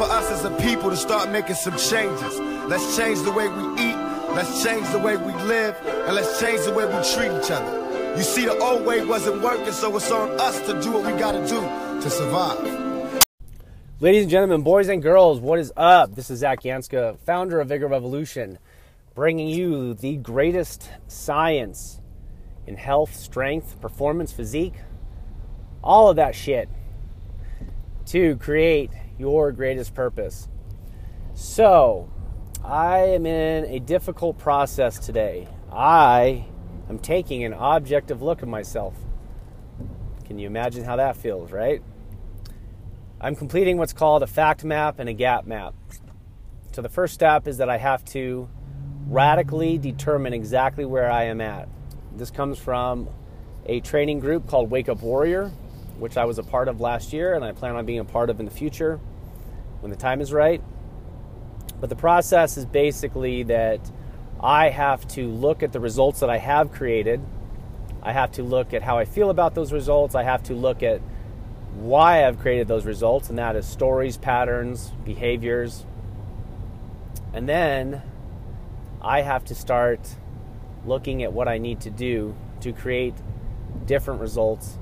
for us as a people to start making some changes. Let's change the way we eat, let's change the way we live, and let's change the way we treat each other. You see, the old way wasn't working, so it's on us to do what we gotta do to survive. Ladies and gentlemen, boys and girls, what is up? This is Zach Ganska, founder of Vigor Revolution, bringing you the greatest science in health, strength, performance, physique, all of that shit to create your greatest purpose. So, I am in a difficult process today. I am taking an objective look at myself. Can you imagine how that feels, right? I'm completing what's called a fact map and a gap map. So, the first step is that I have to radically determine exactly where I am at. This comes from a training group called Wake Up Warrior which I was a part of last year and I plan on being a part of in the future when the time is right. But the process is basically that I have to look at the results that I have created. I have to look at how I feel about those results. I have to look at why I've created those results, and that is stories, patterns, behaviors. And then I have to start looking at what I need to do to create different results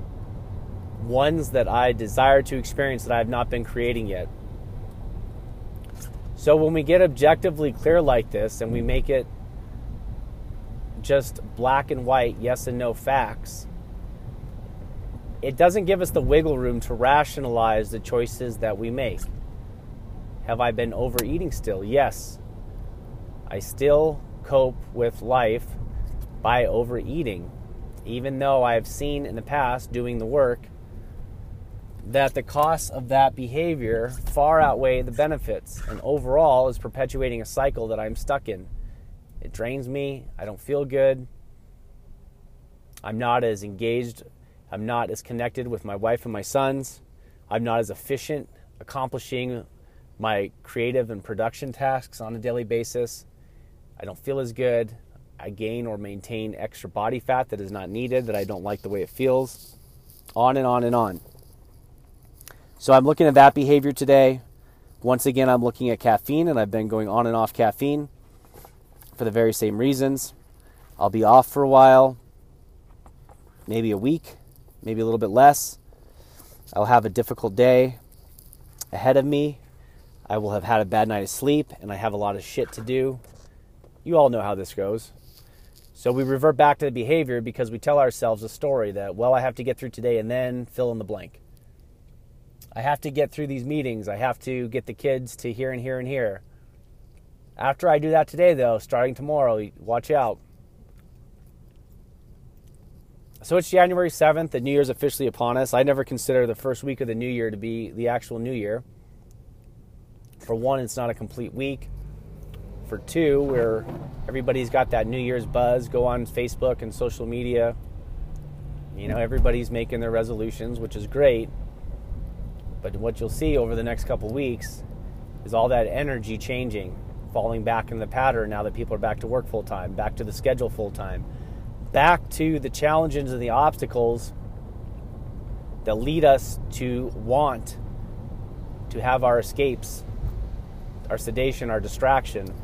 ones that I desire to experience that I have not been creating yet. So when we get objectively clear like this and we make it just black and white, yes and no facts, it doesn't give us the wiggle room to rationalize the choices that we make. Have I been overeating still? Yes. I still cope with life by overeating, even though I've seen in the past doing the work that the costs of that behavior far outweigh the benefits and overall is perpetuating a cycle that I'm stuck in. It drains me, I don't feel good. I'm not as engaged, I'm not as connected with my wife and my sons. I'm not as efficient accomplishing my creative and production tasks on a daily basis. I don't feel as good. I gain or maintain extra body fat that is not needed, that I don't like the way it feels. On and on and on. So I'm looking at that behavior today. Once again, I'm looking at caffeine, and I've been going on and off caffeine for the very same reasons. I'll be off for a while, maybe a week, maybe a little bit less. I'll have a difficult day ahead of me. I will have had a bad night of sleep, and I have a lot of shit to do. You all know how this goes. So we revert back to the behavior because we tell ourselves a story that, well, I have to get through today and then fill in the blank. I have to get through these meetings. I have to get the kids to here and here and here. After I do that today, though, starting tomorrow, watch out. So it's January 7th. The New Year's officially upon us. I never consider the first week of the New Year to be the actual New Year. For one, it's not a complete week. For two, where everybody's got that New Year's buzz, go on Facebook and social media. You know, everybody's making their resolutions, which is great. But what you'll see over the next couple weeks is all that energy changing, falling back in the pattern now that people are back to work full time, back to the schedule full time, back to the challenges and the obstacles that lead us to want to have our escapes, our sedation, our distraction.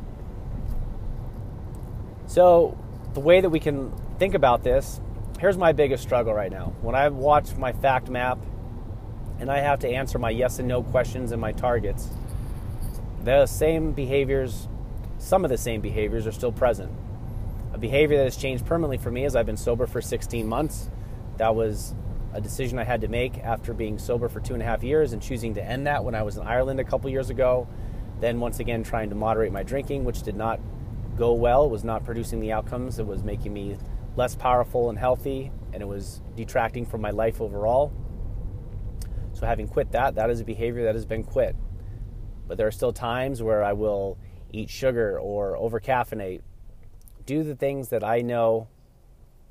So, the way that we can think about this, here's my biggest struggle right now. When I watch my fact map and I have to answer my yes and no questions and my targets, the same behaviors, some of the same behaviors are still present. A behavior that has changed permanently for me is I've been sober for 16 months. That was a decision I had to make after being sober for two and a half years and choosing to end that when I was in Ireland a couple years ago. Then, once again, trying to moderate my drinking, which did not go well, it was not producing the outcomes. It was making me less powerful and healthy, and it was detracting from my life overall. So, having quit that, that is a behavior that has been quit. But there are still times where I will eat sugar or over caffeinate, do the things that I know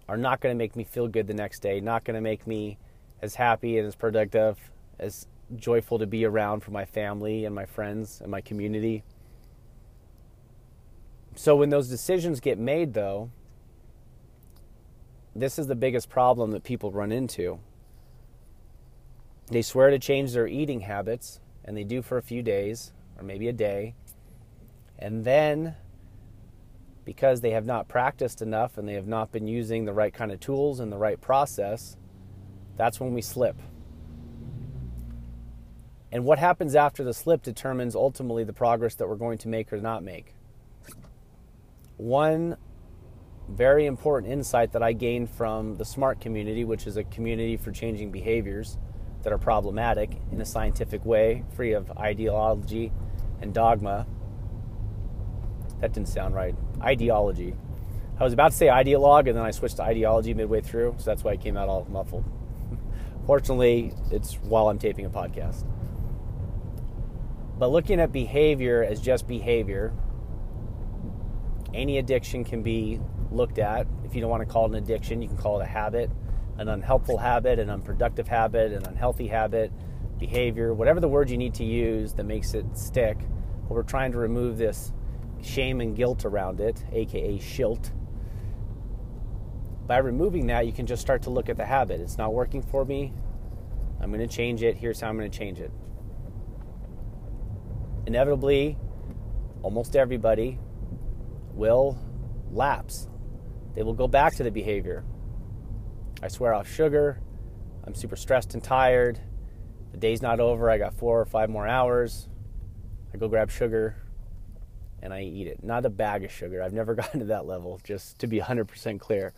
are not going to make me feel good the next day, not going to make me as happy and as productive, as joyful to be around for my family and my friends and my community. So, when those decisions get made, though, this is the biggest problem that people run into they swear to change their eating habits, and they do for a few days or maybe a day. And then, because they have not practiced enough and they have not been using the right kind of tools and the right process, that's when we slip. And what happens after the slip determines ultimately the progress that we're going to make or not make. One very important insight that I gained from the SMART community, which is a community for changing behaviors that are problematic in a scientific way, free of ideology and dogma. That didn't sound right. Ideology. I was about to say ideologue, and then I switched to ideology midway through, so that's why it came out all muffled. Fortunately, it's while I'm taping a podcast. But looking at behavior as just behavior, any addiction can be looked at. If you don't want to call it an addiction, you can call it a habit, an unhelpful habit, an unproductive habit, an unhealthy habit, behavior, whatever the word you need to use that makes it stick. But we're trying to remove this shame and guilt around it, aka shilt. By removing that, you can just start to look at the habit. It's not working for me. I'm going to change it. Here's how I'm going to change it. Inevitably, almost everybody will lapse they will go back to the behavior. I swear off sugar. I'm super stressed and tired. The day's not over. I got four or five more hours. I go grab sugar and I eat it. Not a bag of sugar. I've never gotten to that level, just to be 100% clear.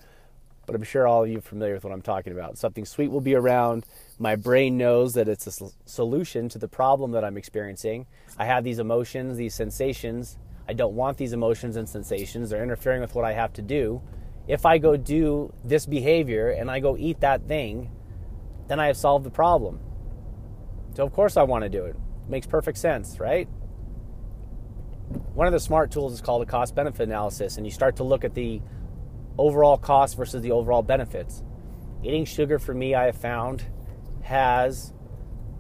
But I'm sure all of you are familiar with what I'm talking about. Something sweet will be around. My brain knows that it's a solution to the problem that I'm experiencing. I have these emotions, these sensations. I don't want these emotions and sensations. They're interfering with what I have to do if I go do this behavior and I go eat that thing, then I have solved the problem. So, of course, I want to do it. makes perfect sense, right? One of the smart tools is called a cost benefit analysis, and you start to look at the overall cost versus the overall benefits. Eating sugar for me, I have found, has,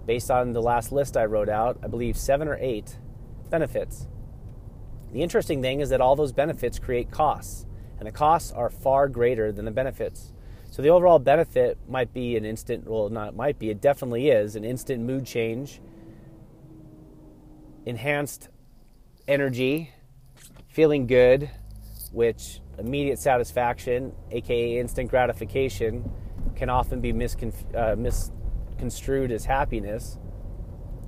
based on the last list I wrote out, I believe seven or eight benefits. The interesting thing is that all those benefits create costs and the costs are far greater than the benefits. So the overall benefit might be an instant, well, not might be, it definitely is an instant mood change, enhanced energy, feeling good, which immediate satisfaction, aka instant gratification, can often be uh, misconstrued as happiness.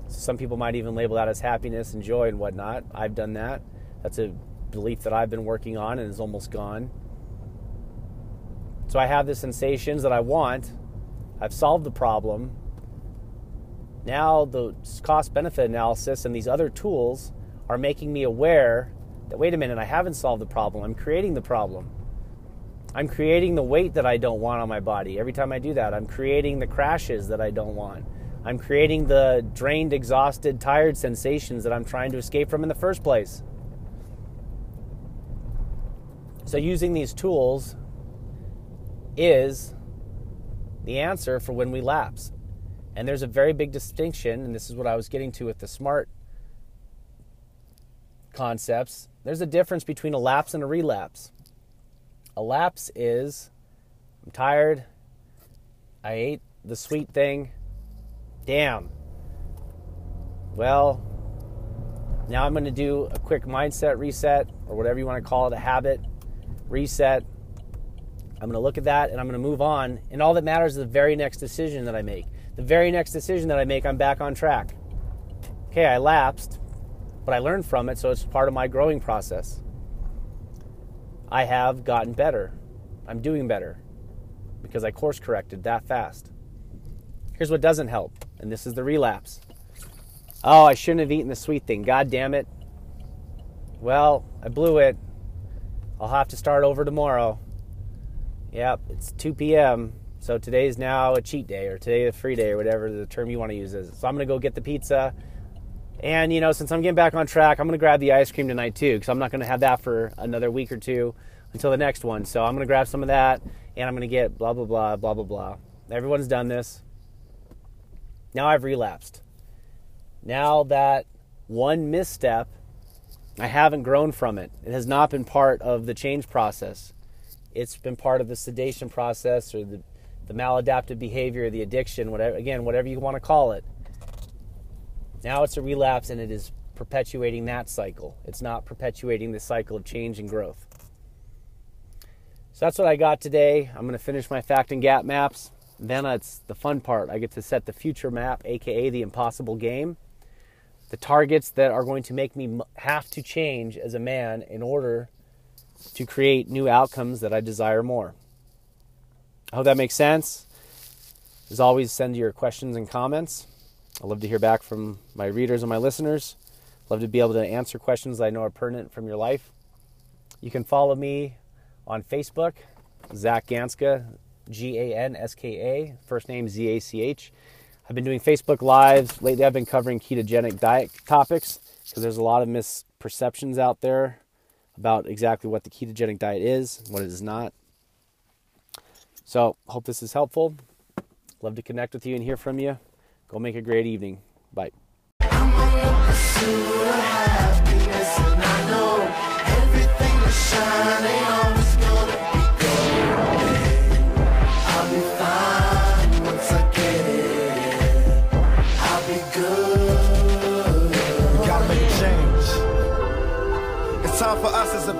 So some people might even label that as happiness and joy and whatnot. I've done that. That's a belief that I've been working on and is almost gone. So I have the sensations that I want. I've solved the problem. Now the cost benefit analysis and these other tools are making me aware that wait a minute, I haven't solved the problem. I'm creating the problem. I'm creating the weight that I don't want on my body. Every time I do that, I'm creating the crashes that I don't want. I'm creating the drained, exhausted, tired sensations that I'm trying to escape from in the first place. So, using these tools is the answer for when we lapse. And there's a very big distinction, and this is what I was getting to with the smart concepts. There's a difference between a lapse and a relapse. A lapse is I'm tired, I ate the sweet thing, damn. Well, now I'm going to do a quick mindset reset or whatever you want to call it, a habit reset. I'm going to look at that and I'm going to move on. And all that matters is the very next decision that I make. The very next decision that I make, I'm back on track. Okay, I lapsed, but I learned from it, so it's part of my growing process. I have gotten better. I'm doing better because I course corrected that fast. Here's what doesn't help, and this is the relapse. Oh, I shouldn't have eaten the sweet thing. God damn it. Well, I blew it. I'll have to start over tomorrow. Yep, it's 2 p.m. So today's now a cheat day or today a free day or whatever the term you want to use is. So I'm going to go get the pizza. And, you know, since I'm getting back on track, I'm going to grab the ice cream tonight too because I'm not going to have that for another week or two until the next one. So I'm going to grab some of that and I'm going to get blah, blah, blah, blah, blah, blah. Everyone's done this. Now I've relapsed. Now that one misstep I haven't grown from it. It has not been part of the change process. It's been part of the sedation process or the, the maladaptive behavior, the addiction, whatever again, whatever you want to call it. Now it's a relapse and it is perpetuating that cycle. It's not perpetuating the cycle of change and growth. So that's what I got today. I'm going to finish my fact and gap maps. Then it's the fun part. I get to set the future map, aka the impossible game. The targets that are going to make me have to change as a man in order to create new outcomes that I desire more. I hope that makes sense. As always, send your questions and comments. I love to hear back from my readers and my listeners. Love to be able to answer questions that I know are pertinent from your life. You can follow me on Facebook, Zach Ganska, G A N S K A, first name Z A C H. I've been doing Facebook Lives. Lately, I've been covering ketogenic diet topics because there's a lot of misperceptions out there about exactly what the ketogenic diet is, what it is not. So, hope this is helpful. Love to connect with you and hear from you. Go make a great evening. Bye.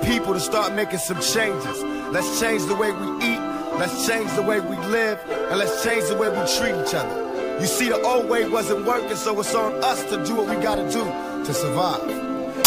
People to start making some changes. Let's change the way we eat, let's change the way we live, and let's change the way we treat each other. You see, the old way wasn't working, so it's on us to do what we gotta do to survive.